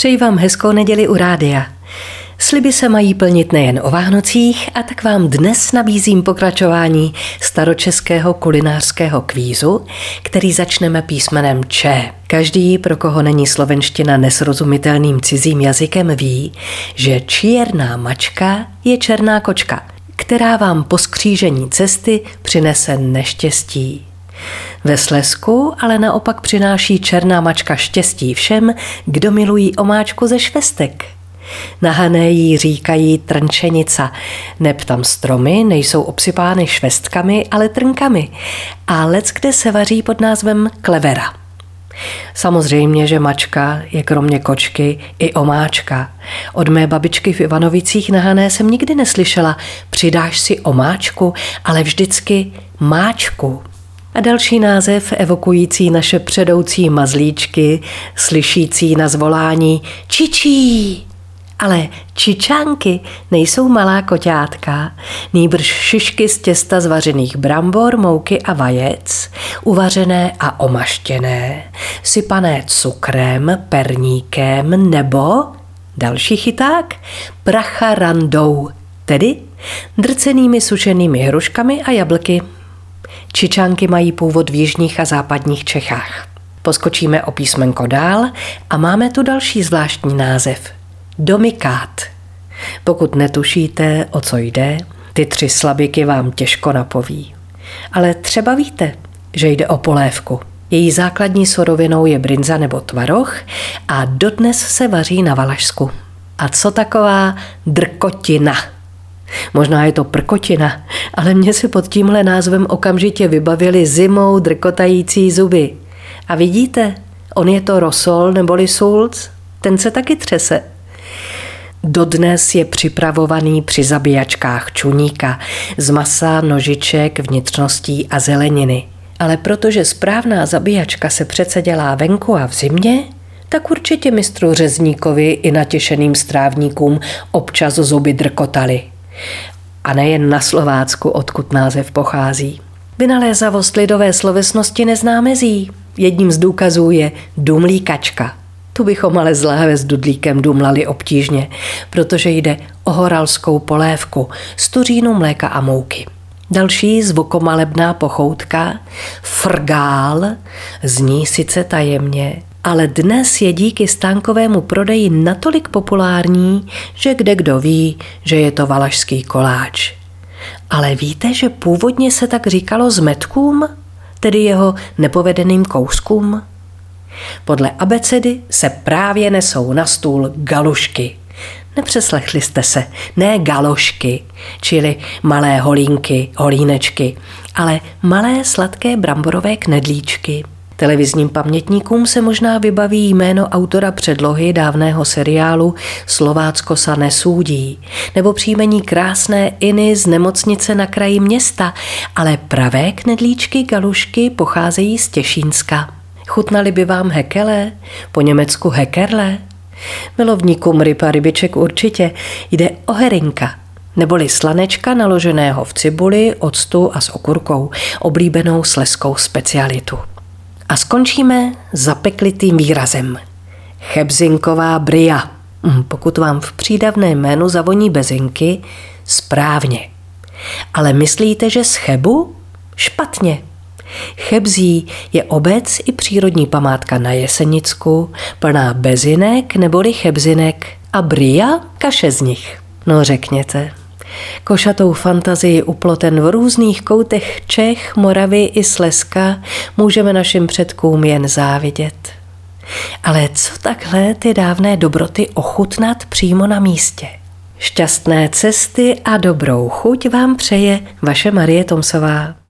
Přeji vám hezkou neděli u rádia. Sliby se mají plnit nejen o Vánocích a tak vám dnes nabízím pokračování staročeského kulinářského kvízu, který začneme písmenem Č. Každý, pro koho není slovenština nesrozumitelným cizím jazykem, ví, že čierná mačka je černá kočka, která vám po skřížení cesty přinese neštěstí. Ve Slesku ale naopak přináší černá mačka štěstí všem, kdo milují omáčku ze švestek. Na Hané jí říkají trnčenica, neb tam stromy nejsou obsypány švestkami, ale trnkami a lec kde se vaří pod názvem klevera. Samozřejmě, že mačka je kromě kočky i omáčka. Od mé babičky v Ivanovicích na Hané jsem nikdy neslyšela přidáš si omáčku, ale vždycky máčku. A další název evokující naše předoucí mazlíčky, slyšící na zvolání čičí. Ale čičánky nejsou malá koťátka, nýbrž šišky z těsta z vařených brambor, mouky a vajec, uvařené a omaštěné, sypané cukrem, perníkem nebo, další chyták, pracharandou, tedy drcenými sušenými hruškami a jablky. Čičánky mají původ v jižních a západních Čechách. Poskočíme o písmenko dál a máme tu další zvláštní název. Domikát. Pokud netušíte, o co jde, ty tři slabiky vám těžko napoví. Ale třeba víte, že jde o polévku. Její základní surovinou je brinza nebo tvaroh a dodnes se vaří na Valašsku. A co taková drkotina? Možná je to prkotina, ale mě si pod tímhle názvem okamžitě vybavili zimou drkotající zuby. A vidíte, on je to rosol neboli sulc, ten se taky třese. Dodnes je připravovaný při zabíjačkách čuníka z masa, nožiček, vnitřností a zeleniny. Ale protože správná zabíjačka se přece dělá venku a v zimě, tak určitě mistru řezníkovi i natěšeným strávníkům občas zuby drkotali a nejen na Slovácku, odkud název pochází. Vynalézavost lidové slovesnosti nezná mezí. Jedním z důkazů je dumlíkačka. Tu bychom ale z láhve s dudlíkem dumlali obtížně, protože jde o horalskou polévku z tuřínu mléka a mouky. Další zvukomalebná pochoutka, frgál, zní sice tajemně, ale dnes je díky stánkovému prodeji natolik populární, že kde kdo ví, že je to valašský koláč. Ale víte, že původně se tak říkalo zmetkům, tedy jeho nepovedeným kouskům? Podle abecedy se právě nesou na stůl galušky. Nepřeslechli jste se, ne galošky, čili malé holínky, holínečky, ale malé sladké bramborové knedlíčky – Televizním pamětníkům se možná vybaví jméno autora předlohy dávného seriálu Slovácko sa nesúdí, nebo příjmení krásné Iny z nemocnice na kraji města, ale pravé knedlíčky galušky pocházejí z Těšínska. Chutnali by vám hekele, po německu hekerle? Milovníkům ryb a rybiček určitě jde o herinka, neboli slanečka naloženého v cibuli, octu a s okurkou, oblíbenou sleskou specialitu. A skončíme zapeklitým výrazem. Chebzinková bria. Hm, pokud vám v přídavné jménu zavoní bezinky, správně. Ale myslíte, že z Chebu? Špatně. Chebzí je obec i přírodní památka na Jesenicku, plná bezinek neboli chebzinek a bria kaše z nich. No řekněte, Košatou fantazii uploten v různých koutech Čech, Moravy i Slezska můžeme našim předkům jen závidět. Ale co takhle ty dávné dobroty ochutnat přímo na místě? Šťastné cesty a dobrou chuť vám přeje vaše Marie Tomsová.